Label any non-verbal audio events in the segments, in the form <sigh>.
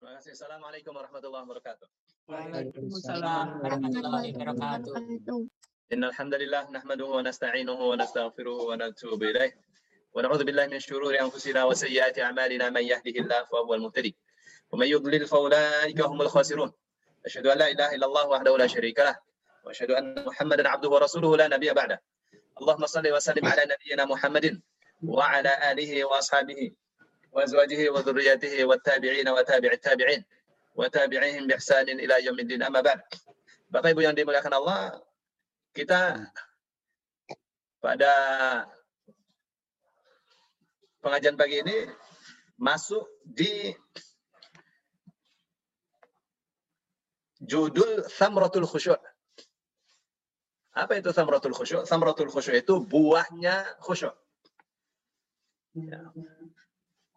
Terima kasih. Assalamualaikum warahmatullahi wabarakatuh. Waalaikumsalam warahmatullahi wabarakatuh. إن الحمد لله نحمده ونستعينه ونستغفره ونتوب إليه ونعوذ بالله من شرور أنفسنا وسيئات أعمالنا من يهده الله فهو المهتدي ومن يضلل فأولئك هم الخاسرون أشهد أن لا إله إلا الله وحده لا شريك له وأشهد أن محمدا عبده ورسوله لا نبي بعده اللهم صل وسلم على نبينا محمد وعلى آله وأصحابه وأزواجه وذريته والتابعين وتابع التابعين وتابعيهم بإحسان إلى يوم الدين أما بعد Bapak Ibu yang dimuliakan Allah, kita pada pengajian pagi ini masuk di judul Samratul Khusyuk. Apa itu Samratul Khusyuk? Samratul Khusyuk itu buahnya khusyuk. Ya.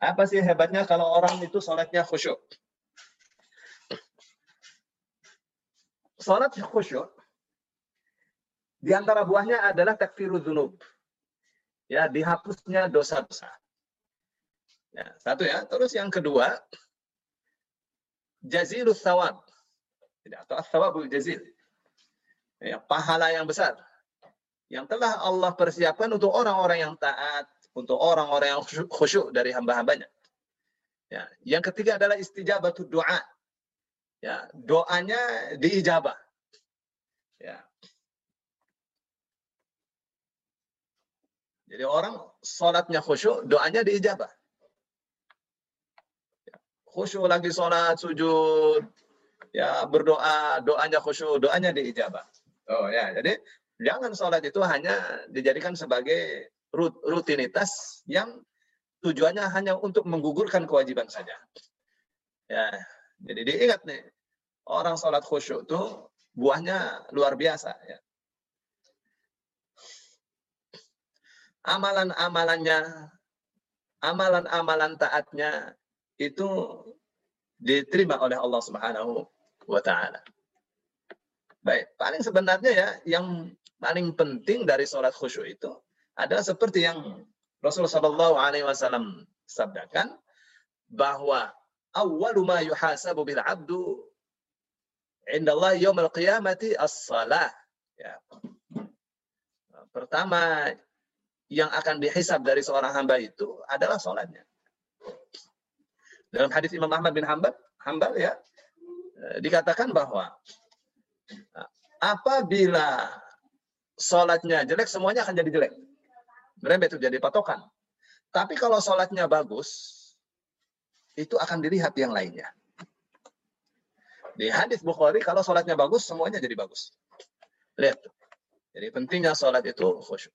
Apa sih hebatnya kalau orang itu sholatnya khusyuk? Sholat khusyuk di antara buahnya adalah takfirul dzunub. Ya, dihapusnya dosa-dosa. Ya, satu ya. Terus yang kedua, jazilus thawab. Atau thawabul jazil. Ya, pahala yang besar. Yang telah Allah persiapkan untuk orang-orang yang taat, untuk orang-orang yang khusyuk dari hamba-hambanya. Ya, yang ketiga adalah istijabatul doa. Ya, doanya diijabah. Ya, Jadi orang sholatnya khusyuk, doanya diijabah. Khusyuk lagi sholat, sujud, ya berdoa, doanya khusyuk, doanya diijabah. Oh ya, jadi jangan sholat itu hanya dijadikan sebagai rutinitas yang tujuannya hanya untuk menggugurkan kewajiban saja. Ya, jadi diingat nih, orang sholat khusyuk itu buahnya luar biasa. Ya. amalan-amalannya, amalan-amalan taatnya itu diterima oleh Allah Subhanahu wa taala. Baik, paling sebenarnya ya yang paling penting dari sholat khusyuk itu adalah seperti yang Rasulullah Shallallahu Alaihi Wasallam sabdakan bahwa awwalu ma yuhasabu bil abdu indallah yaumil qiyamati as-salah. Ya. Pertama yang akan dihisab dari seorang hamba itu adalah sholatnya. Dalam hadis Imam Ahmad bin Hambal, Hambal ya, eh, dikatakan bahwa eh, apabila sholatnya jelek, semuanya akan jadi jelek. Merembet itu jadi patokan. Tapi kalau sholatnya bagus, itu akan dilihat yang lainnya. Di hadis Bukhari, kalau sholatnya bagus, semuanya jadi bagus. Lihat. Jadi pentingnya sholat itu khusyuk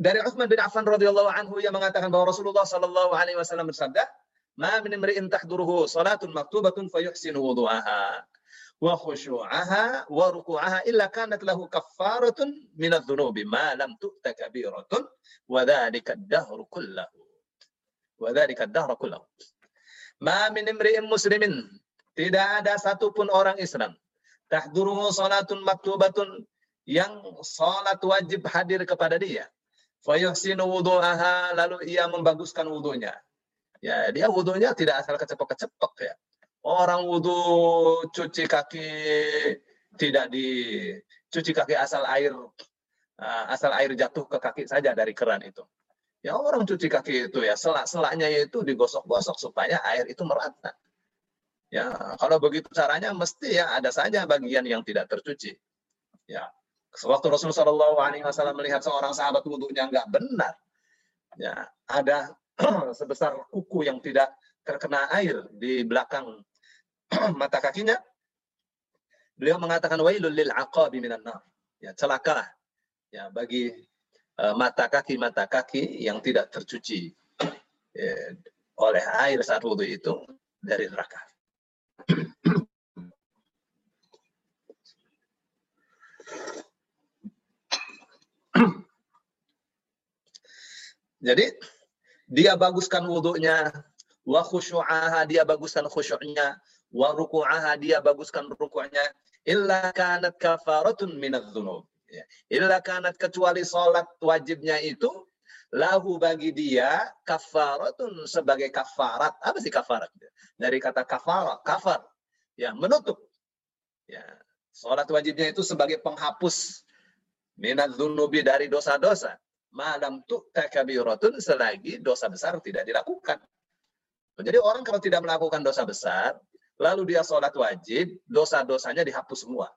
dari Utsman bin Affan radhiyallahu anhu yang mengatakan bahwa Rasulullah sallallahu alaihi wasallam bersabda, "Ma min imri'in tahduruhu salatun maktubatun fayuhsinu wudu'aha wa khusyu'aha wa ruku'aha illa kanat lahu kaffaratun min adh-dhunubi ma lam tu'ta kabiratun wa dhalika ad-dahru kullahu." Wa dhalika ad-dahru kullahu. Ma min imri'in muslimin tidak ada satupun orang Islam tahduruhu salatun maktubatun yang salat wajib hadir kepada dia Fayuhsinu wudu'aha, lalu ia membaguskan wudunya. Ya, dia wudunya tidak asal kecepek-kecepek ya. Orang wudu cuci kaki tidak di cuci kaki asal air uh, asal air jatuh ke kaki saja dari keran itu. Ya orang cuci kaki itu ya selak-selaknya itu digosok-gosok supaya air itu merata. Ya, kalau begitu caranya mesti ya ada saja bagian yang tidak tercuci. Ya, Sewaktu Rasulullah Shallallahu Alaihi Wasallam melihat seorang sahabat wudhunya nggak benar, ya ada <clears throat> sebesar kuku yang tidak terkena air di belakang <clears throat> mata kakinya, beliau mengatakan wailul lil aqabi minan nar. Ya, celakalah ya bagi uh, mata kaki mata kaki yang tidak tercuci ya, oleh air saat wudhu itu dari neraka. <clears throat> Jadi dia baguskan wudhunya, wa khusyu'aha dia baguskan khusyuknya, wa ruku'aha dia baguskan ruku'nya, illa kanat kafaratun minadz dzunub. Ya. Illa kanat kecuali salat wajibnya itu lahu bagi dia kafaratun sebagai kafarat. Apa sih kafarat? Dari kata kafara, kafar. Ya, menutup. Ya, salat wajibnya itu sebagai penghapus minat zunubi dari dosa-dosa. Malam tuh takabiratun selagi dosa besar tidak dilakukan. Jadi orang kalau tidak melakukan dosa besar, lalu dia sholat wajib, dosa-dosanya dihapus semua.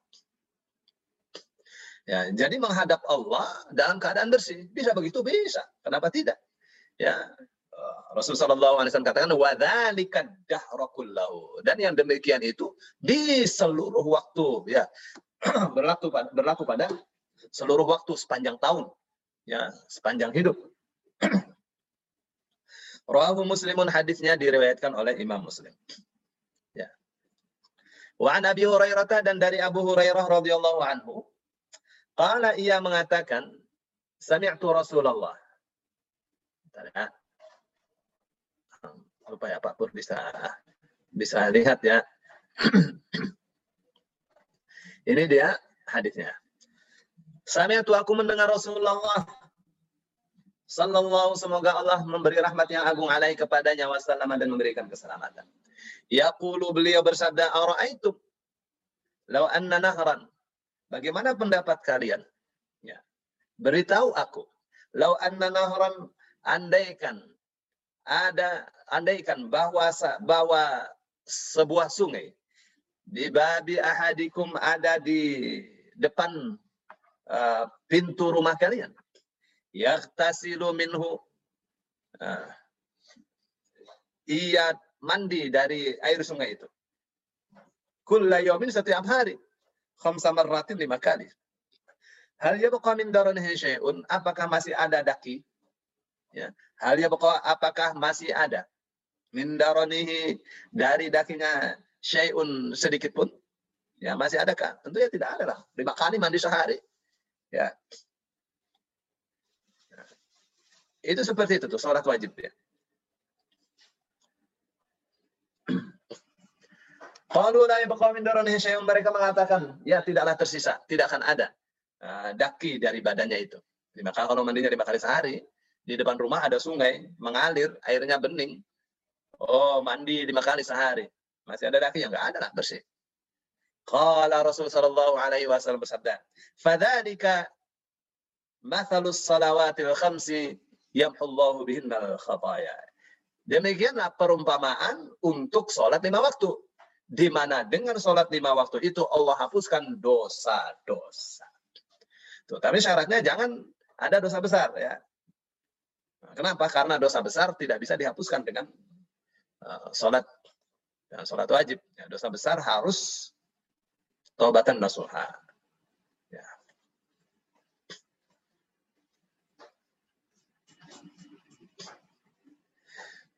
Ya, jadi menghadap Allah dalam keadaan bersih. Bisa begitu? Bisa. Kenapa tidak? Ya. Eh, Rasulullah SAW katakan wadzalika dahrakullahu. Dan yang demikian itu di seluruh waktu ya. <clears throat> berlaku berlaku pada seluruh waktu sepanjang tahun ya, sepanjang hidup. <clears throat> Rawahu Muslimun hadisnya diriwayatkan oleh Imam Muslim. Ya. Wa an Abi Hurairah dan dari Abu Hurairah radhiyallahu anhu Qala ia mengatakan, Sami'tu Rasulullah. Ya. Supaya Pak Pur bisa bisa lihat ya. <clears throat> Ini dia hadisnya. Sami'tu aku mendengar Rasulullah Sallallahu semoga Allah memberi rahmat yang agung alaih kepadanya wasallam dan memberikan keselamatan. Yaqulu beliau bersabda, "Ara'aitum law anna nahran Bagaimana pendapat kalian? Ya. Beritahu aku. Lau anna nahran andaikan ada andaikan bahwa bahwa sebuah sungai di babi ahadikum ada di depan uh, pintu rumah kalian. Yaktasilu minhu uh, ia mandi dari air sungai itu. Kulla yawmin setiap hari khamsa marratin lima kali. Hal yabqa min daranihi syai'un? Apakah masih ada daki? Ya. Hal yabqa apakah masih ada min daranihi dari dakinya syai'un sedikit pun? Ya, masih adakah? Tentu ya tidak ada lah. Lima kali mandi sehari. Ya. Itu seperti itu tuh, sholat wajib ya. Qalu la yabqa min daranihi mereka mengatakan, ya tidaklah tersisa, tidak akan ada uh, daki dari badannya itu. Maka kalau mandinya lima kali sehari, di depan rumah ada sungai mengalir, airnya bening. Oh, mandi lima kali sehari. Masih ada daki yang enggak ada lah bersih. Qala Rasul sallallahu alaihi wasallam bersabda, "Fadzalika mathalus salawatil khamsi yamhullahu bihinnal khataya." Demikianlah perumpamaan untuk sholat lima waktu di mana dengan sholat lima waktu itu Allah hapuskan dosa-dosa. Tuh, tapi syaratnya jangan ada dosa besar ya. Kenapa? Karena dosa besar tidak bisa dihapuskan dengan uh, sholat ya, sholat wajib. Ya, dosa besar harus taubatan nasuha. Ya.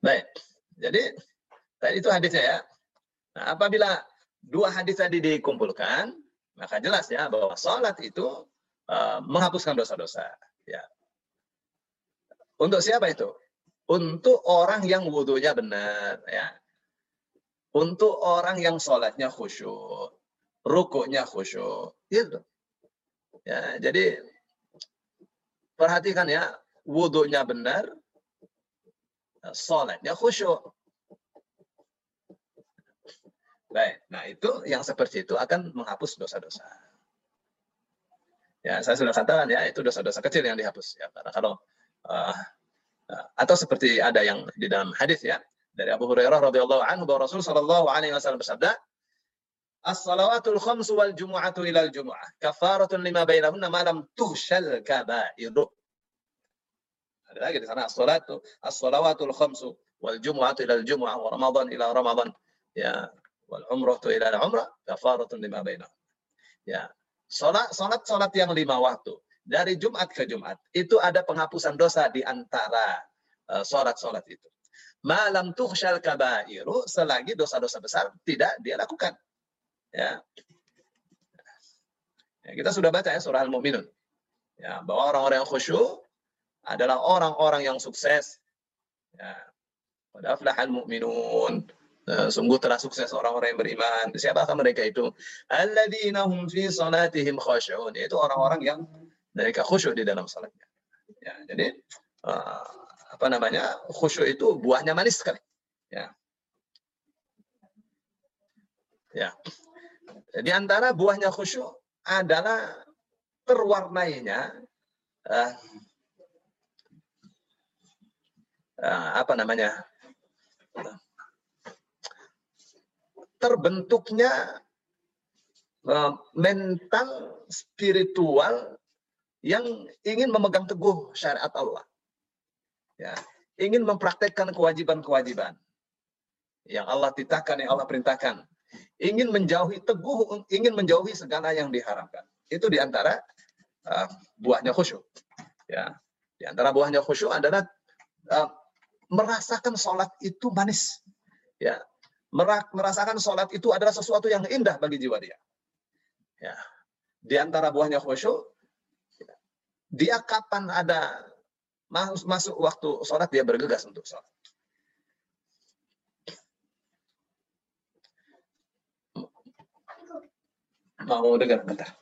Baik, jadi tadi itu hadisnya ya. Nah, apabila dua hadis tadi dikumpulkan, maka jelas ya bahwa sholat itu uh, menghapuskan dosa-dosa. Ya. Untuk siapa itu? Untuk orang yang wudhunya benar, ya. Untuk orang yang sholatnya khusyuk, rukuknya khusyuk, gitu. Ya, jadi perhatikan ya, wudhunya benar, sholatnya khusyuk. Baik. Nah, itu yang seperti itu akan menghapus dosa-dosa. Ya, saya sudah katakan ya, itu dosa-dosa kecil yang dihapus ya. Karena kalau uh, atau seperti ada yang di dalam hadis ya dari Abu Hurairah radhiyallahu anhu bahwa Rasul sallallahu alaihi wasallam bersabda, As-salawatul khamsu wal jumu'atu ilal jumu'ah kafaratun lima bainahunna ma lam tuhshal kabairu. Ada lagi di sana as-salatu as-salawatul khamsu wal jumu'atu ilal jumu'ah wa ramadan ila ramadan. Ya, wal umratu ila umrah kafaratun lima bainah. Ya. Salat salat salat yang lima waktu dari Jumat ke Jumat itu ada penghapusan dosa di antara uh, salat-salat itu. Malam tukhsyal kabairu selagi dosa-dosa besar tidak dia lakukan. Ya. ya kita sudah baca ya surah Al-Mu'minun. Ya, bahwa orang-orang yang khusyuk adalah orang-orang yang sukses. Ya. Qad aflahal mu'minun Eh, sungguh telah sukses orang-orang yang beriman. Siapakah mereka itu? Alladzina hum fi salatihim khashi'un. Itu orang-orang yang mereka khusyuk di dalam salatnya. Ya, jadi uh, apa namanya khusyuk itu buahnya manis sekali. Ya. Ya. Di antara buahnya khusyuk adalah terwarnainya uh, uh, apa namanya terbentuknya uh, mental spiritual yang ingin memegang teguh syariat Allah. Ya, ingin mempraktekkan kewajiban-kewajiban yang Allah titahkan, yang Allah perintahkan. Ingin menjauhi teguh, ingin menjauhi segala yang diharamkan. Itu di antara uh, buahnya khusyuk. Ya, di antara buahnya khusyuk adalah uh, merasakan sholat itu manis. Ya, merasakan sholat itu adalah sesuatu yang indah bagi jiwa dia. Ya, di antara buahnya khusyuk dia kapan ada masuk, waktu sholat dia bergegas untuk sholat. Mau dengar bentar.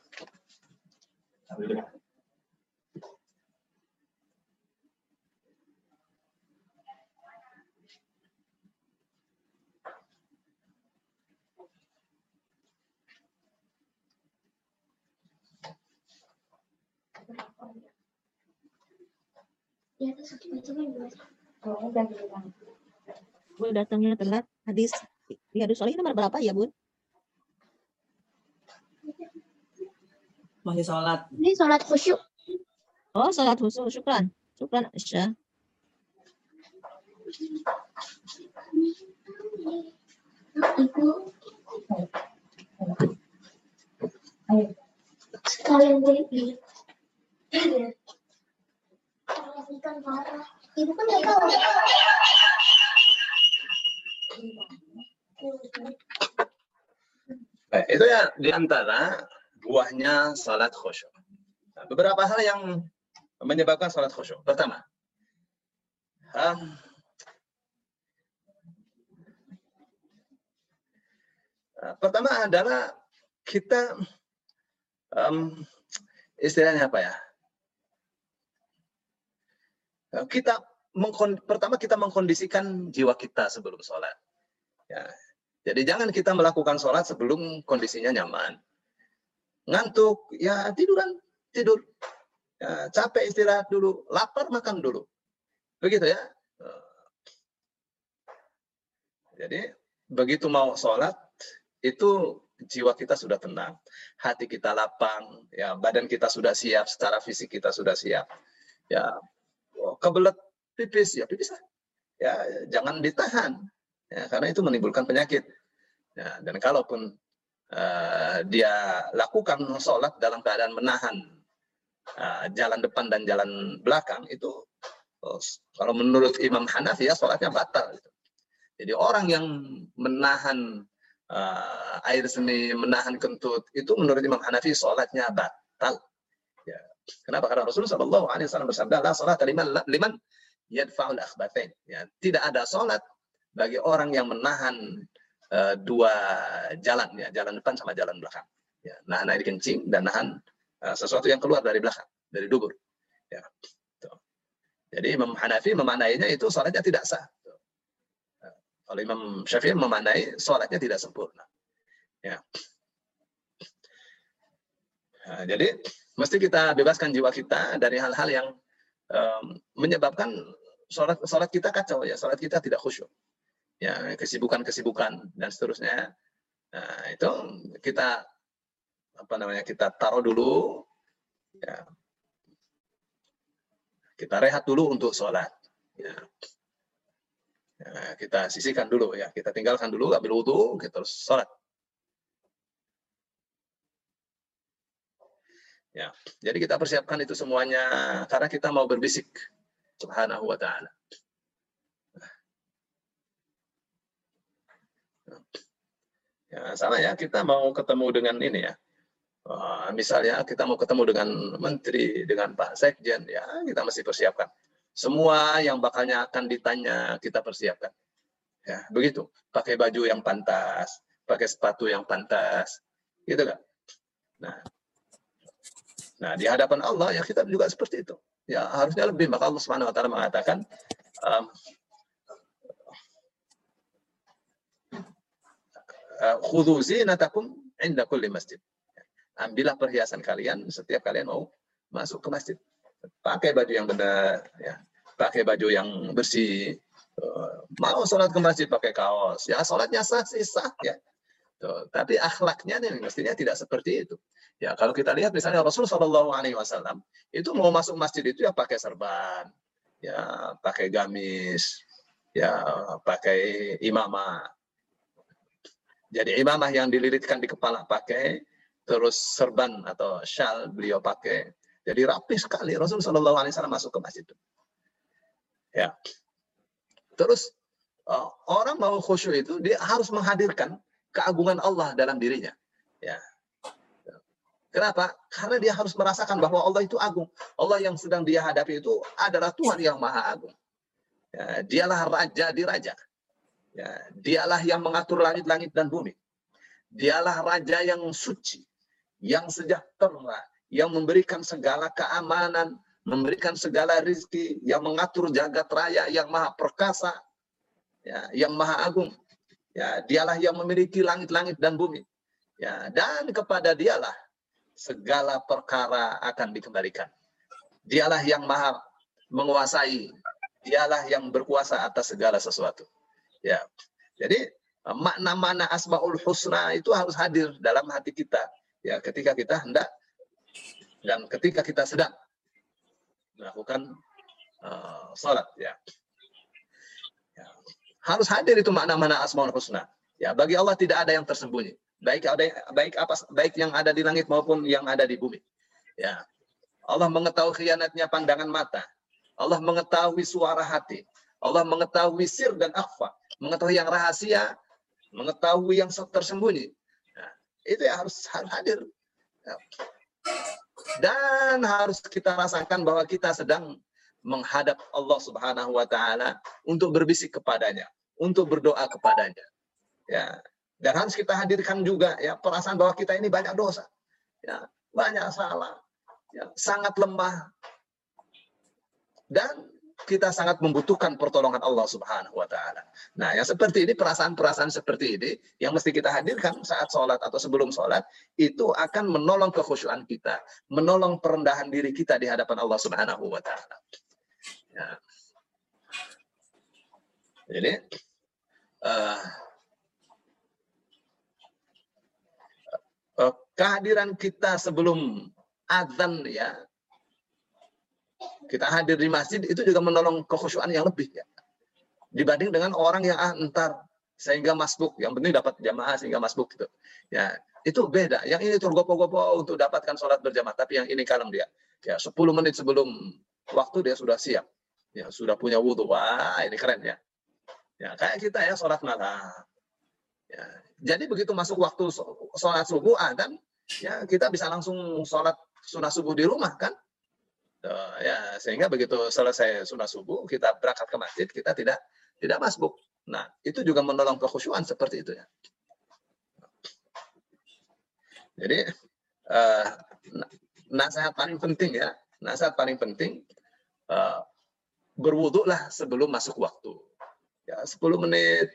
Bu datangnya telat. Hadis ya hadis soleh nomor berapa ya, Bun? Masih sholat. Ini sholat khusyuk. Oh, salat khusyuk. Syukran. Syukran, Aisyah. Ibu. Kan itu ya di antara buahnya salat khusyuk. Nah, beberapa hal yang menyebabkan salat khusyuk. Pertama, um, uh, pertama adalah kita um, istilahnya apa ya? Uh, Kita pertama kita mengkondisikan jiwa kita sebelum sholat. Ya, jadi jangan kita melakukan sholat sebelum kondisinya nyaman. Ngantuk, ya tiduran, tidur. Ya, capek istirahat dulu, lapar makan dulu. Begitu ya. Jadi begitu mau sholat, itu jiwa kita sudah tenang. Hati kita lapang, ya badan kita sudah siap, secara fisik kita sudah siap. Ya kebelet pipis, ya pipis lah. Ya jangan ditahan ya, karena itu menimbulkan penyakit. Ya, dan kalaupun uh, dia lakukan sholat dalam keadaan menahan uh, jalan depan dan jalan belakang itu oh, kalau menurut Imam Hanafi ya sholatnya batal. Jadi orang yang menahan uh, air seni, menahan kentut itu menurut Imam Hanafi sholatnya batal. Ya. Kenapa? Karena Rasulullah Wasallam bersabda, "La sholat liman liman yadfa'ul akhbatain." Ya, tidak ada sholat bagi orang yang menahan uh, dua jalan ya jalan depan sama jalan belakang ya nahan air kencing dan nahan uh, sesuatu yang keluar dari belakang dari dubur ya Tuh. jadi Imam Hanafi memanainya itu sholatnya tidak sah. Uh, kalau Imam Syafi'i memanai sholatnya tidak sempurna ya Nah, jadi mesti kita bebaskan jiwa kita dari hal-hal yang um, menyebabkan sholat sholat kita kacau ya sholat kita tidak khusyuk ya kesibukan-kesibukan dan seterusnya. Nah, itu kita apa namanya? kita taruh dulu ya. Kita rehat dulu untuk sholat. Ya. Ya, kita sisihkan dulu ya, kita tinggalkan dulu, ambil wudhu, kita terus sholat. Ya, jadi kita persiapkan itu semuanya karena kita mau berbisik, subhanahu wa ta'ala. Ya, sama ya, kita mau ketemu dengan ini ya. Uh, misalnya kita mau ketemu dengan menteri, dengan Pak Sekjen, ya kita mesti persiapkan. Semua yang bakalnya akan ditanya kita persiapkan. Ya, begitu. Pakai baju yang pantas, pakai sepatu yang pantas, gitu kan? Nah, nah di hadapan Allah ya kita juga seperti itu. Ya, harusnya lebih. Maka Allah Subhanahu wa taala mengatakan um, uh, khudhu zinatakum inda masjid. Ambillah perhiasan kalian setiap kalian mau masuk ke masjid. Pakai baju yang benar, ya. pakai baju yang bersih. Uh, mau sholat ke masjid pakai kaos, ya sholatnya sah sih sah ya. Tapi akhlaknya nih mestinya tidak seperti itu. Ya kalau kita lihat misalnya Rasul Shallallahu Alaihi Wasallam itu mau masuk masjid itu ya pakai serban, ya pakai gamis, ya pakai imamah. Jadi imamah yang dililitkan di kepala pakai, terus serban atau shawl beliau pakai. Jadi rapi sekali Rasul Shallallahu Alaihi Wasallam masuk ke masjid itu. Ya. Terus uh, orang mau khusyuk itu dia harus menghadirkan keagungan Allah dalam dirinya. Ya. Kenapa? Karena dia harus merasakan bahwa Allah itu agung. Allah yang sedang dia hadapi itu adalah Tuhan yang maha agung. Ya, dialah raja di raja. Ya, dialah yang mengatur langit-langit dan bumi. Dialah raja yang suci, yang sejahtera, yang memberikan segala keamanan, memberikan segala rizki, yang mengatur jagat raya, yang maha perkasa, ya, yang maha agung. Ya, dialah yang memiliki langit-langit dan bumi. Ya, dan kepada dialah segala perkara akan dikembalikan. Dialah yang maha menguasai. Dialah yang berkuasa atas segala sesuatu. Ya. Jadi makna-makna asmaul husna itu harus hadir dalam hati kita. Ya, ketika kita hendak dan ketika kita sedang melakukan uh, salat ya harus hadir itu makna-makna asmaul husna. Ya, bagi Allah tidak ada yang tersembunyi. Baik ada baik apa baik yang ada di langit maupun yang ada di bumi. Ya. Allah mengetahui khianatnya pandangan mata. Allah mengetahui suara hati. Allah mengetahui sir dan akhfa, mengetahui yang rahasia, mengetahui yang tersembunyi. Nah, itu yang harus, harus hadir. Ya. Dan harus kita rasakan bahwa kita sedang menghadap Allah Subhanahu wa taala untuk berbisik kepadanya, untuk berdoa kepadanya. Ya. Dan harus kita hadirkan juga ya perasaan bahwa kita ini banyak dosa. Ya, banyak salah. Ya, sangat lemah. Dan kita sangat membutuhkan pertolongan Allah Subhanahu wa taala. Nah, yang seperti ini perasaan-perasaan seperti ini yang mesti kita hadirkan saat sholat atau sebelum sholat itu akan menolong kekhusyuan kita, menolong perendahan diri kita di hadapan Allah Subhanahu wa taala. Ya. Jadi uh, uh, kehadiran kita sebelum azan ya. Kita hadir di masjid itu juga menolong kekhusyuan yang lebih ya. Dibanding dengan orang yang ah, entar sehingga masbuk. Yang penting dapat jamaah sehingga masbuk gitu. Ya itu beda. Yang ini tergopo-gopo untuk dapatkan sholat berjamaah tapi yang ini kalem dia. Ya 10 menit sebelum waktu dia sudah siap. Ya sudah punya wudhu wah ini keren ya. Ya kayak kita ya sholat malam. Ya jadi begitu masuk waktu sholat subuh adan ya kita bisa langsung sholat sunnah subuh di rumah kan? Ya sehingga begitu selesai sunnah subuh kita berangkat ke masjid kita tidak tidak masbuk. Nah itu juga menolong kekhusyuan seperti itu ya. Jadi uh, nasihat paling penting ya nasihat paling penting uh, berwuduklah sebelum masuk waktu. Ya, 10 menit,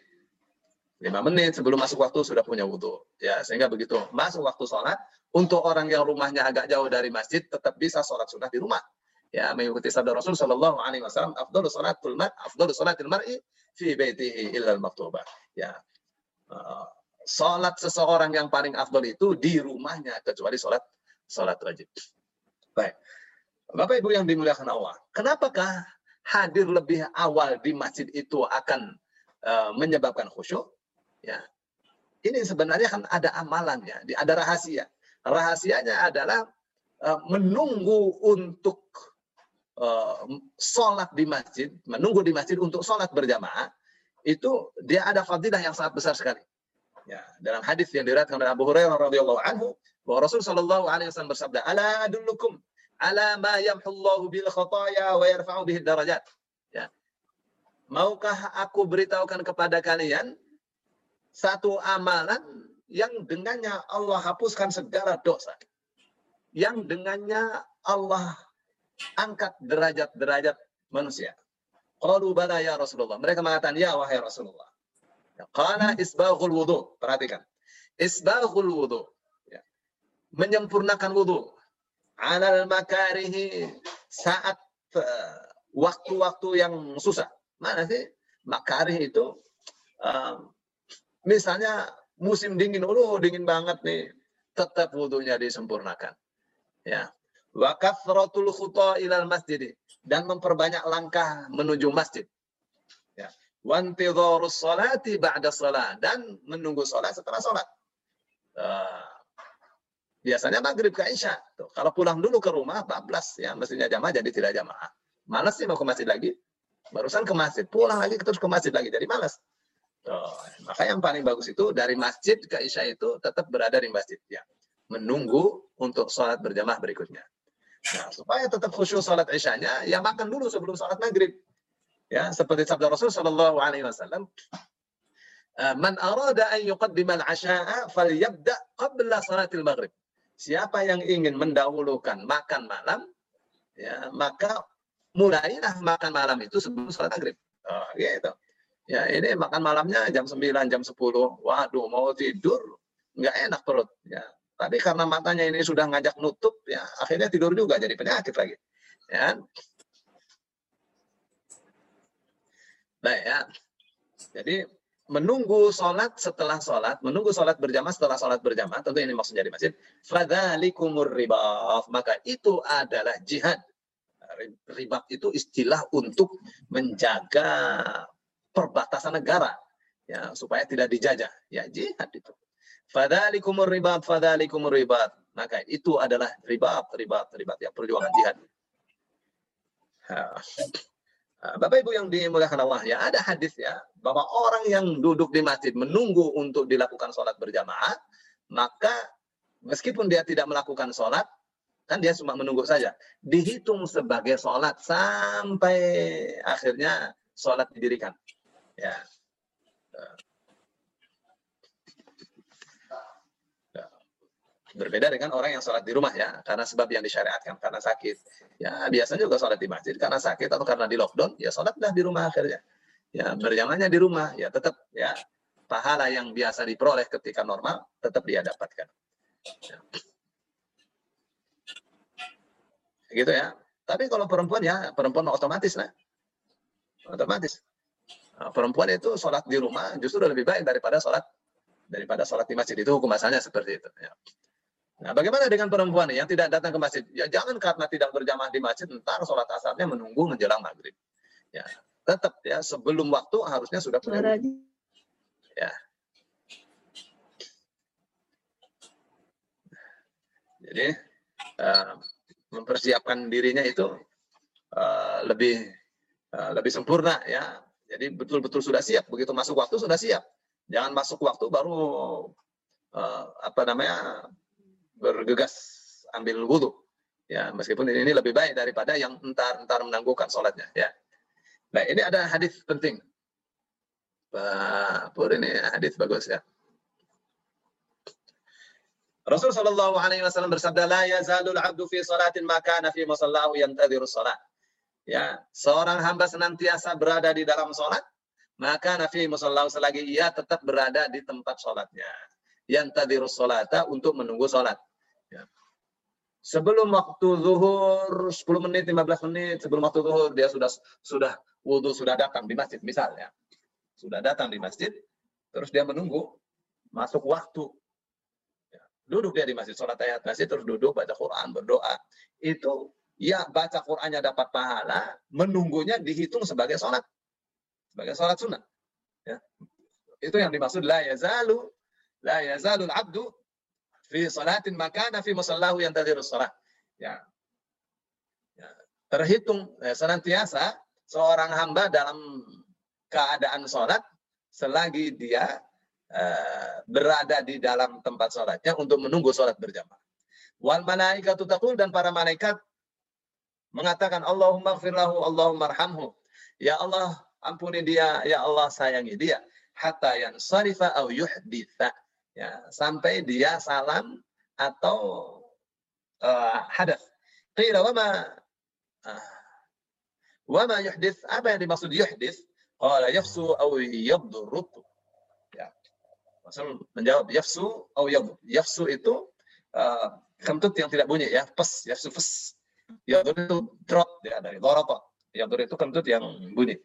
5 menit sebelum masuk waktu sudah punya wudhu. Ya, sehingga begitu masuk waktu sholat, untuk orang yang rumahnya agak jauh dari masjid, tetap bisa sholat sunnah di rumah. Ya, mengikuti sabda Rasul Shallallahu Alaihi Wasallam, afdal sholatul mar, afdal sholatil mar'i fi baitihi illal maktubah. Ya, uh, sholat seseorang yang paling afdal itu di rumahnya kecuali sholat sholat wajib. Baik, Bapak Ibu yang dimuliakan Allah, kenapakah hadir lebih awal di masjid itu akan uh, menyebabkan khusyuk, ya. Ini sebenarnya kan ada amalannya, ada rahasia. Rahasianya adalah uh, menunggu untuk uh, sholat di masjid, menunggu di masjid untuk sholat berjamaah, itu dia ada fadilah yang sangat besar sekali. Ya, dalam hadis yang diriwayatkan oleh Abu Hurairah radhiyallahu anhu bahwa Rasul sallallahu alaihi wasallam bersabda, "Ala adullukum ala ma yamhullahu bil khataya wa yarfa'u darajat. Ya. Maukah aku beritahukan kepada kalian satu amalan yang dengannya Allah hapuskan segala dosa. Yang dengannya Allah angkat derajat-derajat manusia. Qalu bala ya Rasulullah. Mereka mengatakan, ya wahai Rasulullah. Qala isbaghul wudu. Perhatikan. Isbaghul wudu. Ya. Menyempurnakan wudu. Alal makarihi saat eh, waktu-waktu yang susah. Mana sih? Makarih itu uh, misalnya musim dingin, oh dingin banget nih, tetap wudhunya disempurnakan. Ya. Wa kathratul khuta ilal masjid dan memperbanyak langkah menuju masjid. Ya. Wantidharus salati ba'da salat dan menunggu salat setelah salat. Uh, biasanya maghrib ke Isya. Tuh, kalau pulang dulu ke rumah bablas ya mestinya jamaah jadi tidak jamaah. Malas sih mau ke masjid lagi. Barusan ke masjid, pulang lagi terus ke masjid lagi jadi malas. Maka yang paling bagus itu dari masjid ke Isya itu tetap berada di masjid ya. Menunggu untuk sholat berjamaah berikutnya. Nah, supaya tetap khusyuk sholat isyanya, ya makan dulu sebelum sholat maghrib. Ya, seperti sabda Rasul Shallallahu Alaihi Wasallam, "Eh, Man arada an yuqaddima al-asya'a falyabda qabla salatil maghrib. Siapa yang ingin mendahulukan makan malam, ya, maka mulailah makan malam itu sebelum sholat maghrib. Oh, gitu. Ya, ini makan malamnya jam 9, jam 10. Waduh, mau tidur, nggak enak perut. Ya, tapi karena matanya ini sudah ngajak nutup, ya akhirnya tidur juga jadi penyakit lagi. Ya. Baik ya. Jadi menunggu sholat setelah sholat, menunggu sholat berjamaah setelah sholat berjamaah, tentu ini maksudnya di masjid. Fadhalikumur ribaf. Maka itu adalah jihad. Ribaf itu istilah untuk menjaga perbatasan negara. Ya, supaya tidak dijajah. Ya, jihad itu. Fadhalikumur ribat, fadhalikumur ribat. Maka itu adalah ribat, ribat, ribat. Ya, perjuangan jihad. Bapak Ibu yang dimuliakan Allah ya, ada hadis ya bahwa orang yang duduk di masjid menunggu untuk dilakukan sholat berjamaah, maka meskipun dia tidak melakukan sholat, kan dia cuma menunggu saja, dihitung sebagai sholat sampai akhirnya sholat didirikan. Ya, Berbeda dengan orang yang sholat di rumah ya, karena sebab yang disyariatkan karena sakit. Ya biasanya juga sholat di masjid karena sakit atau karena di lockdown, ya sholatlah di rumah akhirnya. Ya berjamaahnya di rumah, ya tetap ya pahala yang biasa diperoleh ketika normal tetap dia dapatkan. Ya. Gitu ya. Tapi kalau perempuan ya perempuan otomatis lah, otomatis. Nah, perempuan itu sholat di rumah justru lebih baik daripada sholat daripada sholat di masjid itu hukum asalnya seperti itu. Ya. Nah, bagaimana dengan perempuan yang tidak datang ke masjid? Ya jangan karena tidak berjamaah di masjid, ntar sholat asarnya menunggu menjelang maghrib. Ya, tetap ya sebelum waktu harusnya sudah punya. Ya. Jadi uh, mempersiapkan dirinya itu uh, lebih uh, lebih sempurna ya. Jadi betul-betul sudah siap. Begitu masuk waktu sudah siap. Jangan masuk waktu baru uh, apa namanya bergegas ambil wudhu. Ya, meskipun ini lebih baik daripada yang entar-entar menangguhkan sholatnya. Ya. Nah, ini ada hadis penting. Pak Pur ini hadis bagus ya. Rasul Shallallahu Alaihi Wasallam bersabda, "La abdu fi salatin maka nafi musallahu yantadhiru salat." Ya, seorang hamba senantiasa berada di dalam sholat, maka nafi musallahu selagi ia tetap berada di tempat sholatnya. Yantadhiru salata untuk menunggu sholat. Ya. Sebelum waktu zuhur 10 menit, 15 menit sebelum waktu zuhur dia sudah sudah wudhu sudah datang di masjid misalnya. Sudah datang di masjid, terus dia menunggu masuk waktu. Ya. Duduk dia di masjid, sholat ayat masjid, terus duduk baca Quran, berdoa. Itu ya baca Qurannya dapat pahala, menunggunya dihitung sebagai sholat. Sebagai sholat sunnah. Ya. Itu yang dimaksud la yazalu la yazalul abdu fi salatin makana fi musallahu yang tadi salat. Ya. ya. Terhitung ya, senantiasa seorang hamba dalam keadaan sholat selagi dia uh, berada di dalam tempat sholatnya untuk menunggu sholat berjamaah. Wal malaikatu taqul dan para malaikat mengatakan Allahumma gfirlahu, Allahumma arhamhu. Ya Allah, ampuni dia, ya Allah sayangi dia. Hatta yang sarifa au yuhditha ya sampai dia salam atau uh, hadas. Qila wa ma Ah. Wa ma yuhdith, apa yang dimaksud yuhdith? Qala yafsu aw yadurrut. Ya. Rasul menjawab yafsu aw yadur. Yafsu itu uh, kentut yang tidak bunyi ya, pes, yafsu pes. Yadur itu trot ya dari dorata. Yadur itu kentut yang bunyi.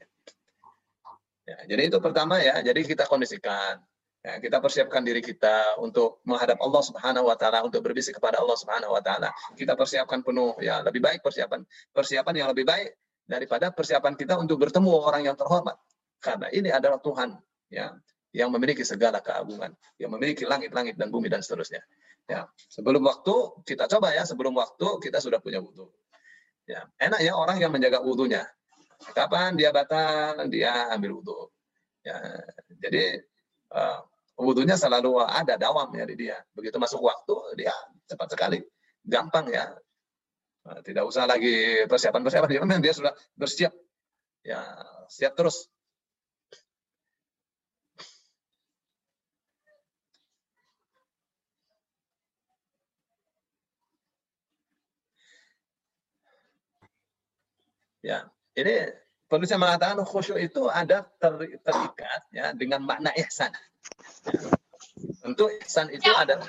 Ya, jadi itu pertama ya, jadi kita kondisikan. Ya, kita persiapkan diri kita untuk menghadap Allah Subhanahu wa taala, untuk berbisik kepada Allah Subhanahu wa taala. Kita persiapkan penuh ya, lebih baik persiapan persiapan yang lebih baik daripada persiapan kita untuk bertemu orang yang terhormat. Karena ini adalah Tuhan ya, yang memiliki segala keagungan, yang memiliki langit-langit dan bumi dan seterusnya. Ya, sebelum waktu kita coba ya, sebelum waktu kita sudah punya wudhu. Ya, enak ya orang yang menjaga wudhunya. Kapan dia batal, dia ambil wudhu. Ya, jadi uh, wudhunya selalu ada dawam ya di dia. Begitu masuk waktu, dia cepat sekali. Gampang ya. Nah, tidak usah lagi persiapan-persiapan. Dia memang dia sudah bersiap. Ya, siap terus. Ya, ini perlu saya mengatakan khusyuk itu ada ter, terikat ya dengan makna ihsan. Ya. Tentu ihsan itu adalah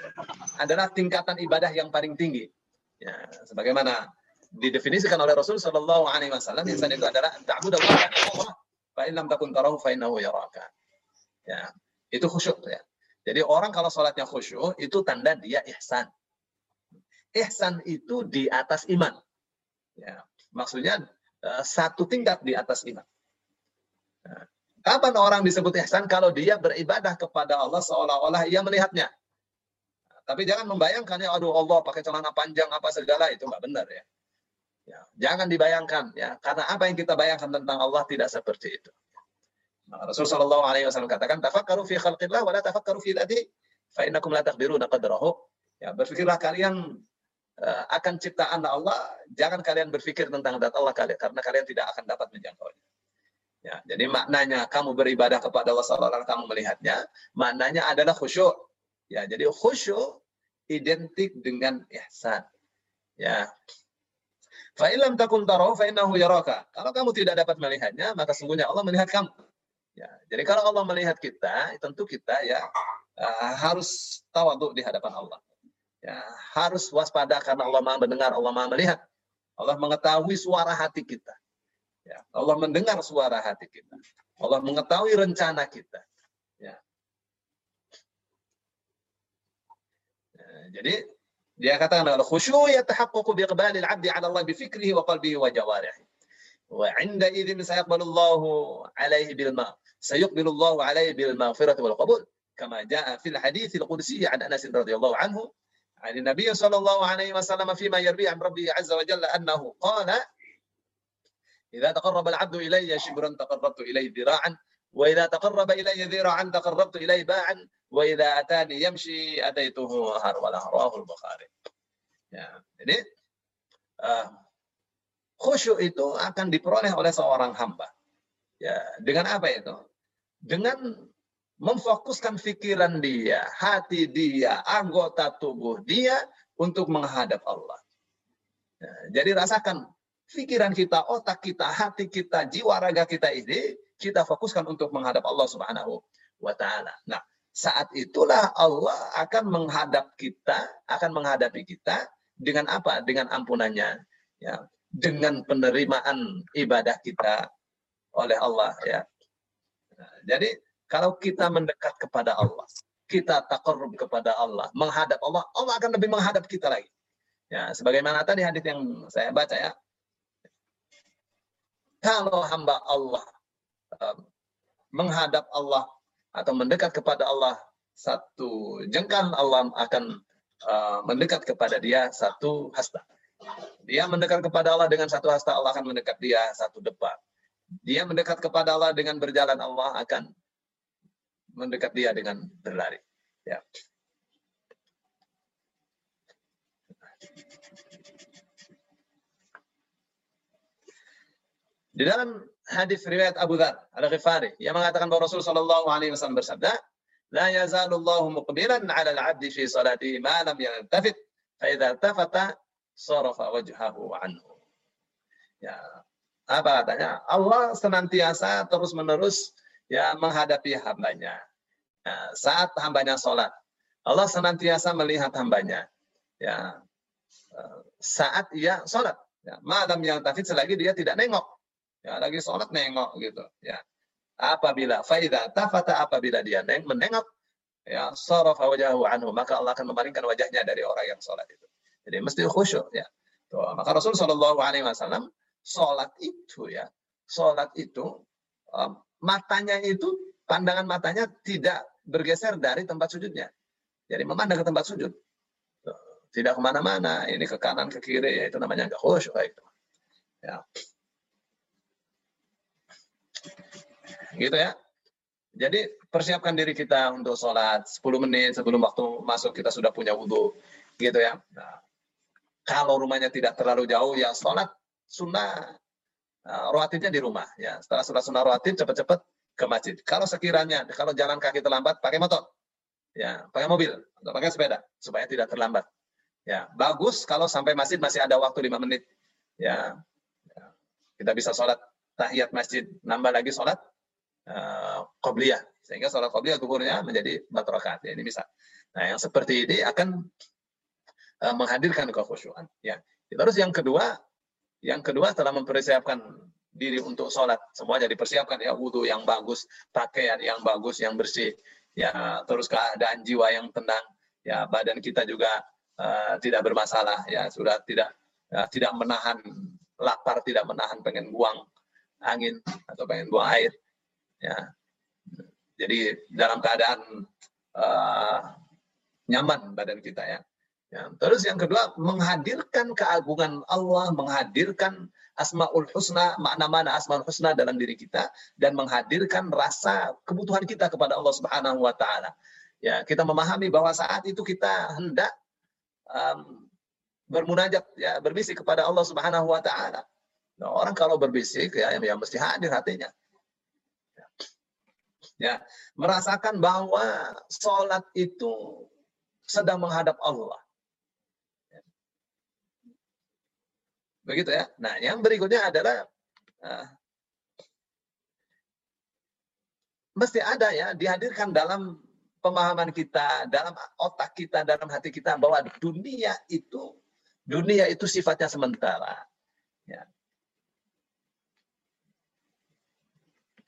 adalah tingkatan ibadah yang paling tinggi. Ya, sebagaimana didefinisikan oleh Rasul Shallallahu Alaihi Wasallam, ihsan itu adalah ta'budu Allah fa in lam takun tarahu fa innahu yaraka. Ya, itu khusyuk ya. Jadi orang kalau sholatnya khusyuk itu tanda dia ihsan. Ihsan itu di atas iman. Ya, maksudnya satu tingkat di atas iman. Nah, kapan orang disebut ihsan? Kalau dia beribadah kepada Allah seolah-olah ia melihatnya. Tapi jangan membayangkan ya, aduh Allah pakai celana panjang apa segala itu nggak benar ya. ya. Jangan dibayangkan ya, karena apa yang kita bayangkan tentang Allah tidak seperti itu. Nah, Rasul Shallallahu Alaihi Wasallam katakan, tafakkaru fi khalqillah, wa la tafakkaru fi dzati, fa innakum la taqdiruna qadrahu. Ya, berpikirlah kalian Eh, akan ciptaan Allah, jangan kalian berpikir tentang zat Allah kalian karena kalian tidak akan dapat menjangkaunya. Ya, jadi maknanya kamu beribadah kepada Allah seolah kamu melihatnya, maknanya adalah khusyuk. Ya, jadi khusyuk identik dengan ihsan. Ya. Fa takun fa innahu. Kalau kamu tidak dapat melihatnya, maka sungguhnya Allah melihat kamu. Ya, jadi kalau Allah melihat kita, tentu kita ya uh, harus tawaduk di hadapan Allah. Ya, harus waspada karena Allah Maha mendengar, Allah Maha melihat. Allah mengetahui suara hati kita. Ya, Allah mendengar suara hati kita. Allah mengetahui rencana kita. Ya. ya jadi dia katakan al khusyu yatahaqqaqu bi iqbali al-'abdi 'ala Allah bi fikrihi wa qalbihi wa jawarihi. Wa 'inda idzin sayaqbalu Allah 'alaihi bil ma sayaqbalu Allah 'alaihi bil maghfirati wal qabul kama jaa fil hadits al-qudsi 'an Anas radhiyallahu anhu عن النبي صلى الله عليه وسلم فيما يروي عن ربه عز وجل أنه قال إذا تقرب العبد إلي شبرا تقربت إليه ذراعا وإذا تقرب إلي ذراعا تقربت إليه باعا وإذا أتاني يمشي أتيته هرولا رواه البخاري ya, jadi uh, khusyuk itu akan diperoleh oleh seorang hamba ya dengan apa itu dengan memfokuskan pikiran dia, hati dia, anggota tubuh dia untuk menghadap Allah. Ya, jadi rasakan pikiran kita, otak kita, hati kita, jiwa raga kita ini kita fokuskan untuk menghadap Allah Subhanahu wa taala. Nah, saat itulah Allah akan menghadap kita, akan menghadapi kita dengan apa? Dengan ampunannya, ya, dengan penerimaan ibadah kita oleh Allah ya. Nah, jadi kalau kita mendekat kepada Allah, kita takarrub kepada Allah, menghadap Allah, Allah akan lebih menghadap kita lagi. Ya, sebagaimana tadi hadis yang saya baca ya. Kalau hamba Allah um, menghadap Allah atau mendekat kepada Allah satu jengkal, Allah akan uh, mendekat kepada dia satu hasta. Dia mendekat kepada Allah dengan satu hasta, Allah akan mendekat dia satu depan. Dia mendekat kepada Allah dengan berjalan, Allah akan mendekat dia dengan berlari. Ya. Di dalam hadis riwayat Abu Dhar al-Ghifari yang mengatakan bahwa Rasul sallallahu alaihi wasallam bersabda, "La yazalullahu muqbilan 'ala al-'abdi fi salatihi ma lam yaltafit, fa idza tafata sarafa wajhahu anhu." Ya, apa katanya? Allah senantiasa terus-menerus ya menghadapi hambanya. Ya, saat hambanya sholat, Allah senantiasa melihat hambanya. Ya, eh, saat ia sholat, ya, madam yang tafid selagi dia tidak nengok, ya lagi sholat nengok gitu. Ya, apabila faida tafata apabila dia neng menengok, ya sarafa wajahu anhu maka Allah akan memalingkan wajahnya dari orang yang sholat itu. Jadi mesti khusyuk ya. Tuh, maka Rasul Shallallahu sholat itu ya, sholat itu um, matanya itu pandangan matanya tidak bergeser dari tempat sujudnya. Jadi memandang ke tempat sujud. Tidak ke mana-mana, ini ke kanan, ke kiri, ya itu namanya nggak khusyuk. Itu. Ya. Gitu ya. Jadi persiapkan diri kita untuk sholat 10 menit sebelum waktu masuk kita sudah punya wudhu. Gitu ya. Nah, kalau rumahnya tidak terlalu jauh, ya sholat sunnah uh, rawatibnya di rumah. Ya, setelah sholat sunnah rawatib cepat-cepat ke masjid. Kalau sekiranya kalau jalan kaki terlambat, pakai motor, ya, pakai mobil atau pakai sepeda supaya tidak terlambat. Ya, bagus kalau sampai masjid masih ada waktu lima menit. Ya, ya, kita bisa sholat tahiyat masjid, nambah lagi sholat uh, qobliyah sehingga sholat qobliyah guburnya menjadi empat. Ya, ini bisa. Nah, yang seperti ini akan uh, menghadirkan kekhusyuan. Ya. Terus yang kedua, yang kedua setelah mempersiapkan diri untuk sholat, semuanya dipersiapkan ya wudhu yang bagus, pakaian yang bagus, yang bersih, ya terus keadaan jiwa yang tenang, ya badan kita juga uh, tidak bermasalah, ya sudah tidak uh, tidak menahan lapar, tidak menahan pengen buang angin atau pengen buang air, ya. Jadi dalam keadaan uh, nyaman badan kita ya. Ya, terus yang kedua menghadirkan keagungan Allah, menghadirkan asmaul husna, makna-makna asmaul husna dalam diri kita dan menghadirkan rasa kebutuhan kita kepada Allah Subhanahu wa taala. Ya, kita memahami bahwa saat itu kita hendak um, bermunajat ya, berbisik kepada Allah Subhanahu wa taala. Nah, orang kalau berbisik ya, ya mesti hadir hatinya. Ya, merasakan bahwa sholat itu sedang menghadap Allah. Begitu ya. Nah, yang berikutnya adalah uh, mesti ada ya dihadirkan dalam pemahaman kita, dalam otak kita, dalam hati kita bahwa dunia itu dunia itu sifatnya sementara. Ya.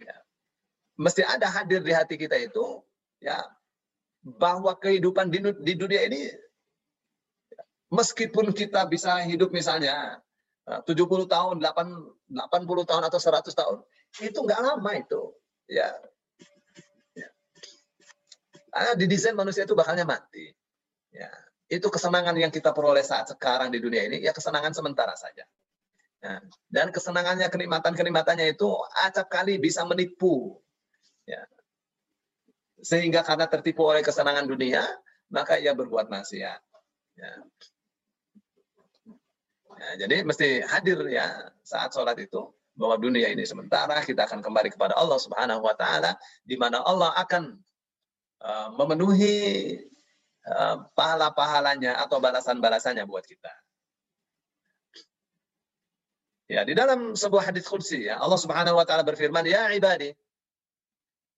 Ya. Mesti ada hadir di hati kita itu ya bahwa kehidupan di, di dunia ini meskipun kita bisa hidup misalnya 70 eh, tahun, 8, 80 tahun atau 100 tahun, itu nggak lama itu. Ya. ya. Karena didesain manusia itu bakalnya mati. Ya. Itu kesenangan yang kita peroleh saat sekarang di dunia ini, ya kesenangan sementara saja. Ya. Dan kesenangannya, kenikmatan-kenikmatannya itu acap kali bisa menipu. Ya. Sehingga karena tertipu oleh kesenangan dunia, maka ia berbuat maksiat. Ya. Ya, jadi mesti hadir ya saat sholat itu bahwa dunia ini sementara kita akan kembali kepada Allah Subhanahu wa taala di mana Allah akan uh, memenuhi uh, pahala-pahalanya atau balasan-balasannya buat kita. Ya, di dalam sebuah hadis qudsi ya Allah Subhanahu wa taala berfirman, "Ya ibadi,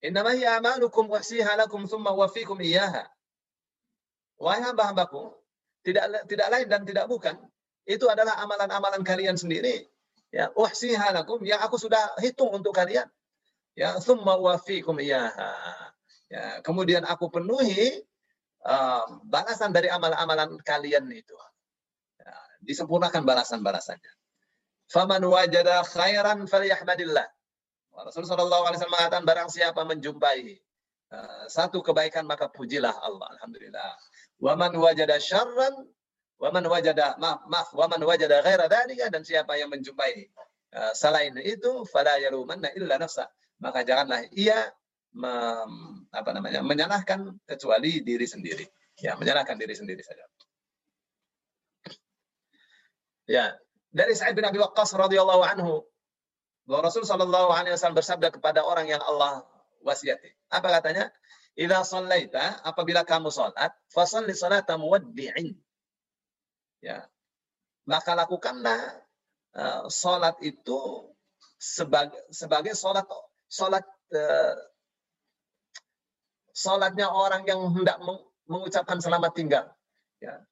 innama hiya amalukum wahsiha lakum thumma wafikum iyyaha." Wahai hamba-hambaku, tidak tidak lain dan tidak bukan itu adalah amalan-amalan kalian sendiri. Ya, uhsiha lakum, yang aku sudah hitung untuk kalian. Ya, thumma wafikum iyaha. Ya, kemudian aku penuhi um, balasan dari amalan-amalan kalian itu. Ya, disempurnakan balasan-balasannya. Faman wajada khairan falyahmadillah. Rasulullah SAW mengatakan barang siapa menjumpai uh, satu kebaikan maka pujilah Allah. Alhamdulillah. Waman wajada syarran Waman wajada maaf, maaf waman wajada ghaira dzalika dan siapa yang menjumpai uh, selain itu fala yalumanna illa nafsa. Maka janganlah ia mem, apa namanya menyalahkan kecuali diri sendiri. Ya, menyalahkan diri sendiri saja. Ya, dari Sa'id bin Abi Waqqas radhiyallahu anhu bahwa Rasul sallallahu alaihi wasallam bersabda kepada orang yang Allah wasiati. Apa katanya? Idza shallaita apabila kamu salat, fasalli salata muwaddi'in ya maka lakukanlah eh, sholat itu sebagai sebagai sholat sholat eh, sholatnya orang yang hendak meng- mengucapkan selamat tinggal. Ya.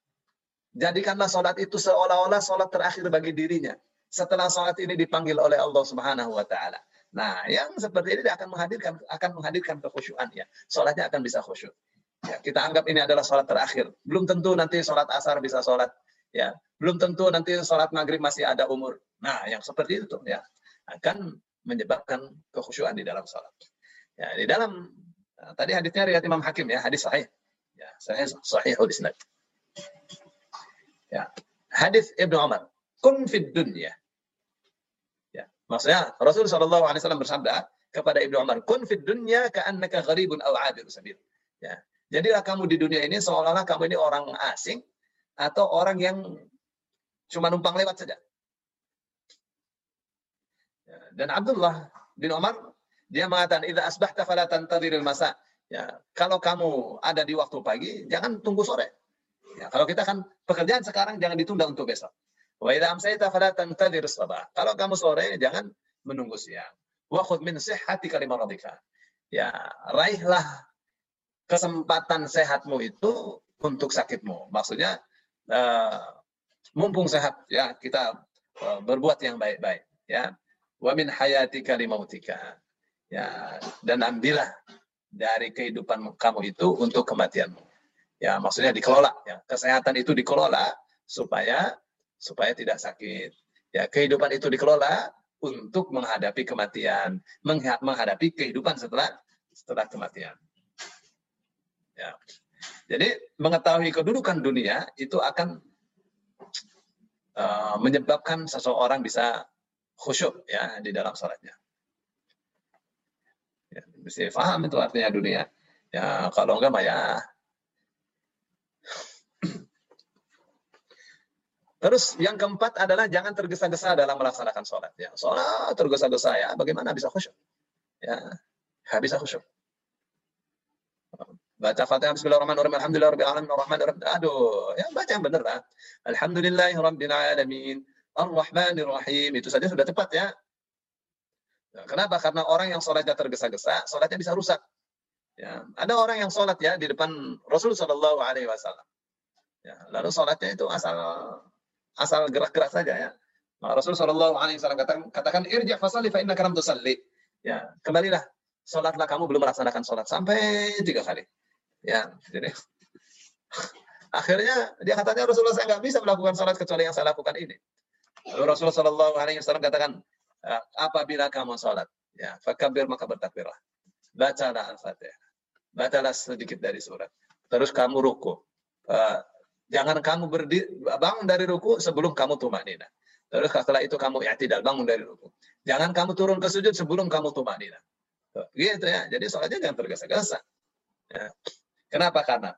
Jadikanlah sholat itu seolah-olah sholat terakhir bagi dirinya. Setelah sholat ini dipanggil oleh Allah Subhanahu Wa Taala. Nah, yang seperti ini akan menghadirkan akan menghadirkan kekhusyuan ya. Sholatnya akan bisa khusyuk. Ya, kita anggap ini adalah sholat terakhir. Belum tentu nanti sholat asar bisa sholat. Ya, belum tentu nanti sholat maghrib masih ada umur. Nah, yang seperti itu ya akan menyebabkan kekhusyuan di dalam sholat. Ya, di dalam Nah, tadi hadisnya riwayat Imam Hakim ya, hadis sahih. Ya, sahih sahihul isnad. Ya. Hadis Ibnu Umar, kun fid dunya. Ya, maksudnya Rasul wasallam bersabda kepada Ibnu Umar, kun fid dunya ka'annaka gharibun aw 'abir sabil. Ya. Jadilah kamu di dunia ini seolah-olah kamu ini orang asing atau orang yang cuma numpang lewat saja. Ya, Dan Abdullah bin Umar dia mengatakan, "Idza asbahta fala tantadhiril masa." Ya, kalau kamu ada di waktu pagi, jangan tunggu sore. Ya, kalau kita kan pekerjaan sekarang jangan ditunda untuk besok. Wa idza amsayta fala tantadhir sabah. Kalau kamu sore jangan menunggu siang. Wa khudh min sihhatika limaradika. Ya, raihlah kesempatan sehatmu itu untuk sakitmu. Maksudnya eh, mumpung sehat ya kita eh, berbuat yang baik-baik ya. Wa min hayatika limautika. Ya, dan ambillah dari kehidupan kamu itu untuk kematianmu. Ya, maksudnya dikelola. Ya. Kesehatan itu dikelola supaya supaya tidak sakit. Ya, kehidupan itu dikelola untuk menghadapi kematian, mengha- menghadapi kehidupan setelah setelah kematian. Ya. Jadi mengetahui kedudukan dunia itu akan eh, menyebabkan seseorang bisa khusyuk ya di dalam sholatnya. Ya, mesti paham itu artinya dunia. Ya, kalau enggak mah ya. Terus yang keempat adalah jangan tergesa-gesa dalam melaksanakan sholat. Ya, sholat tergesa-gesa ya, bagaimana bisa khusyuk? Ya, bisa khusyuk. Baca Fatihah Bismillahirrahmanirrahim. Alhamdulillah Rabbil Alamin. Aduh, ya baca yang benar lah. Alhamdulillahi Rabbil Alamin. Ar-Rahmanirrahim. Itu saja sudah tepat ya. Nah, kenapa? Karena orang yang sholatnya tergesa-gesa, sholatnya bisa rusak. Ya, ada orang yang sholat ya di depan Rasul Shallallahu Alaihi Wasallam. Ya, lalu sholatnya itu asal asal gerak-gerak saja ya. Nah, Rasul Shallallahu Alaihi Wasallam katakan, katakan irja fasalli fa karam tusalli. Ya, kembalilah. Sholatlah kamu belum melaksanakan sholat sampai tiga kali. Ya, jadi akhirnya dia katanya Rasulullah saya nggak bisa melakukan sholat kecuali yang saya lakukan ini. Lalu Rasulullah Shallallahu Alaihi Wasallam katakan, "Eh, apabila kamu sholat, ya, fakabir maka bertakbirlah. Bacalah al-fatihah. Bacalah sedikit dari surat. Terus kamu ruku. Eh, jangan kamu berdiri, bangun dari ruku sebelum kamu tumak nina. Terus setelah itu kamu i'tidal, bangun dari ruku. Jangan kamu turun ke sujud sebelum kamu tumak nina. Gitu ya. Jadi sholatnya jangan tergesa-gesa. Ya. Kenapa? Karena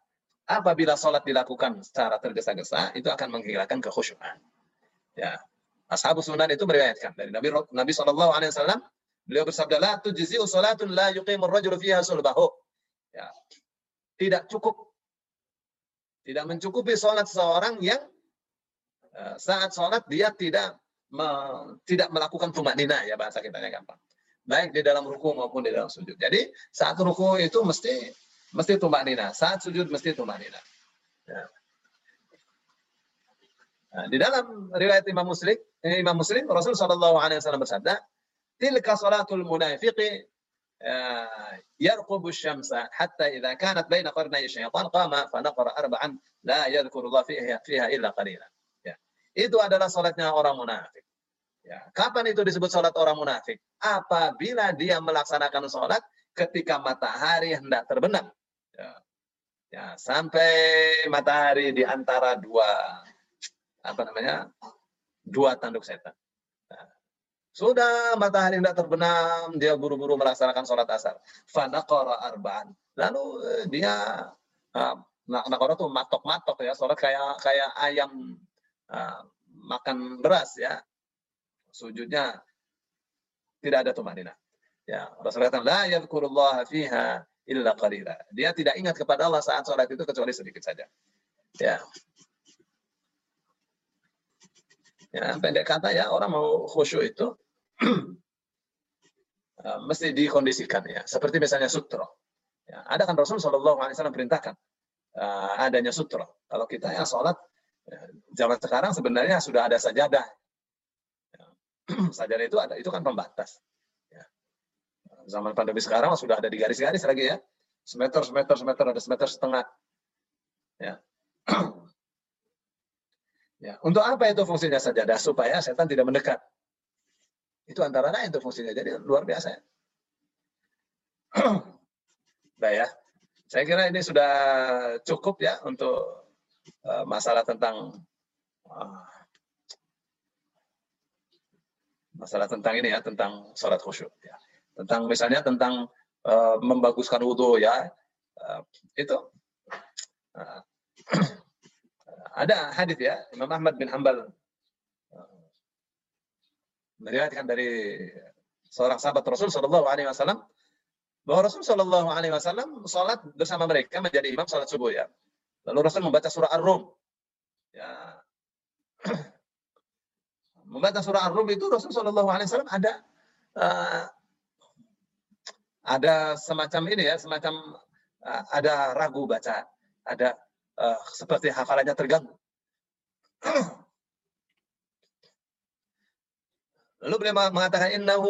apabila sholat dilakukan secara tergesa-gesa, itu akan menghilangkan kekhusyuan. Ya. Ashabus sunan itu meriwayatkan dari Nabi Nabi Shallallahu Alaihi Wasallam beliau bersabda la tujzi'u salatun la yuqimur rajulu fiha sulbahu. Ya. Tidak cukup tidak mencukupi sholat seseorang yang eh, saat sholat dia tidak me- tidak melakukan tumak nina ya bahasa kita gampang. Baik di dalam ruku maupun di dalam sujud. Jadi saat ruku itu mesti mesti tumak nina, saat sujud mesti tumak nina. Ya. Nah, di dalam riwayat Imam Muslim, eh, Imam Muslim Rasul Shallallahu Alaihi Wasallam bersabda, "Tilka salatul munafiqi eh, yarqubu syamsa hatta idza kanat baina qarnay syaitan qama fa naqara arba'an la yadhkurullah fiha fiha illa qalila." Ya. Itu adalah salatnya orang munafik. Ya. Kapan itu disebut salat orang munafik? Apabila dia melaksanakan salat ketika matahari hendak terbenam. Ya. Ya, sampai matahari di antara dua apa namanya? dua tanduk setan. Nah, sudah matahari hendak terbenam, dia buru-buru melaksanakan sholat asar. Fanaqara arba'an. Lalu eh, dia uh, nakora tuh matok-matok ya, sholat kayak kayak ayam ah, makan beras ya. Sujudnya tidak ada tumanina. Ya, Rasulullah kata, la yadhkurullah fiha illa qalila. Dia tidak ingat kepada Allah saat sholat itu kecuali sedikit saja. Ya. Ya, pendek kata ya orang mau khusyuk itu <clears throat> eh, mesti dikondisikan ya. Seperti misalnya sutro. Ya, ada kan Rasul Shallallahu Alaihi Wasallam perintahkan eh, adanya sutro. Kalau kita ya sholat ya, zaman sekarang sebenarnya sudah ada sajadah. Ya, <clears throat> sajadah itu ada itu kan pembatas. Ya. Zaman pandemi sekarang sudah ada di garis-garis lagi ya. Semeter, semeter, semeter, ada semeter setengah. Ya. <clears throat> Ya, untuk apa itu fungsinya sajadah? Supaya setan tidak mendekat. Itu antara lain itu fungsinya. Jadi luar biasa. <clears throat> Nah ya, saya kira ini sudah cukup ya untuk uh, masalah tentang uh, masalah tentang ini ya, tentang sholat khusyuk. Ya. Tentang misalnya tentang uh, membaguskan wudhu ya, uh, itu uh, <clears throat> ada hadis ya Imam Ahmad bin Hambal meriwayatkan dari seorang sahabat Rasul Shallallahu Alaihi Wasallam bahwa Rasul Shallallahu Alaihi Wasallam sholat bersama mereka menjadi imam sholat subuh ya. Lalu Rasul membaca surah Ar-Rum. Ya. <clears throat> membaca surah Ar-Rum itu Rasul Shallallahu Alaihi Wasallam ada uh, ada semacam ini ya, semacam uh, ada ragu baca, ada uh, seperti hafalannya terganggu. <clears throat> Lalu beliau mengatakan innahu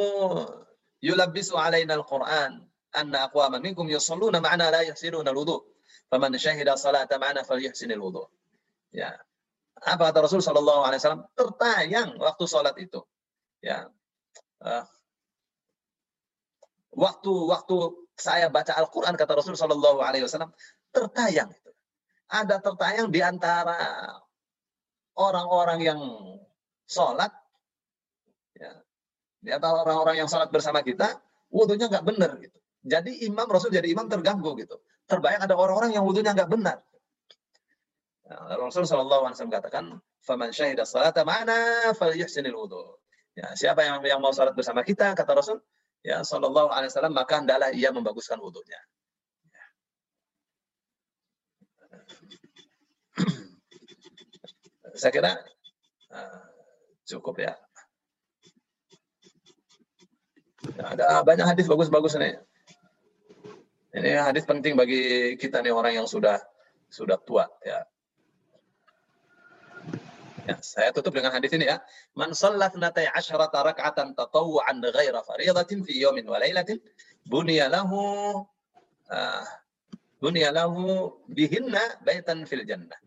yulabbisu alaina al-Qur'an anna aqwaman minkum yusalluna ma'ana la yuhsinuna al-wudu. Faman syahida salata ma'ana falyuhsin al-wudu. Ya. Apa kata Rasul sallallahu alaihi wasallam? Tertayang waktu salat itu. Ya. Uh, waktu waktu saya baca Al-Qur'an kata Rasul sallallahu alaihi wasallam tertayang ada tertayang di antara orang-orang yang sholat, ya, di antara orang-orang yang sholat bersama kita, wudhunya nggak benar gitu. Jadi imam Rasul jadi imam terganggu gitu. Terbayang ada orang-orang yang wudhunya nggak benar. Ya, Rasul Shallallahu Alaihi Wasallam katakan, "Faman syahidah salata mana falyuhsinil wudhu." Ya, siapa yang yang mau sholat bersama kita, kata Rasul, ya Shallallahu Alaihi Wasallam, maka hendaklah ia membaguskan wudhunya. Saya kira uh, cukup ya. Nah, ada banyak hadis bagus-bagus nih. Ini hadis penting bagi kita nih orang yang sudah sudah tua ya. Ya, saya tutup dengan hadis ini ya. Man sallat natai asyrata rak'atan tatawu'an ghaira faridatin fi yawmin wa laylatin buniya lahu uh, buniya lahu bihinna baitan fil jannah.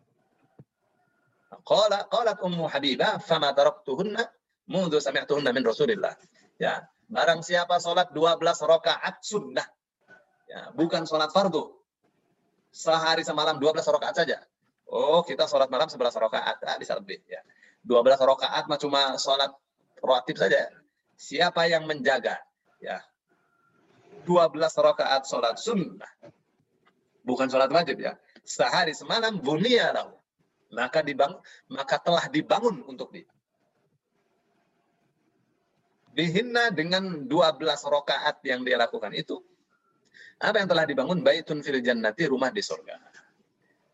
Qala qalat Ummu Habibah fama taraktuhunna mundu sami'tuhunna min Rasulillah. Ya, barang siapa salat 12 rakaat sunnah. Ya, bukan salat fardu. Sehari semalam 12 rakaat saja. Oh, kita salat malam 11 rakaat, ah, bisa lebih ya. 12 rakaat mah cuma salat rawatib saja. Siapa yang menjaga ya 12 rakaat salat sunnah. Bukan salat wajib ya. Sehari semalam bunia lahu maka dibangun maka telah dibangun untuk dia. Dihinna dengan 12 rokaat yang dia lakukan itu, apa yang telah dibangun? Baitun fil jannati, rumah di surga.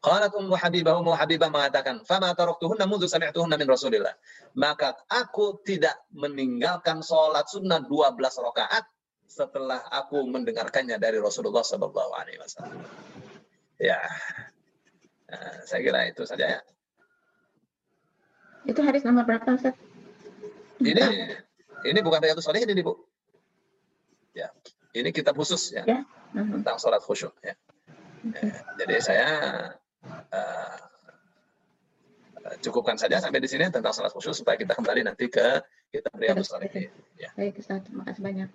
Qalat Ummu Habibah, Ummu Habibah mengatakan, "Fama taraktuhunna mundu sami'tuhunna min Rasulillah." Maka aku tidak meninggalkan sholat sunnah 12 rakaat setelah aku mendengarkannya dari Rasulullah sallallahu alaihi wasallam. Ya. Nah, saya kira itu saja ya. Itu hadis nomor berapa, Ustaz? Ini ini bukan Riyadhus Shalihin ini, Bu. Ya. Ini kitab khusus ya, Ya. Mhm. tentang sholat khusyuk ya. Ya, Jadi saya uh, cukupkan saja sampai di sini tentang sholat khusyuk supaya kita kembali nanti ke kitab Riyadhus Shalihin. Ya. Baik, Ustaz. Terima kasih banyak.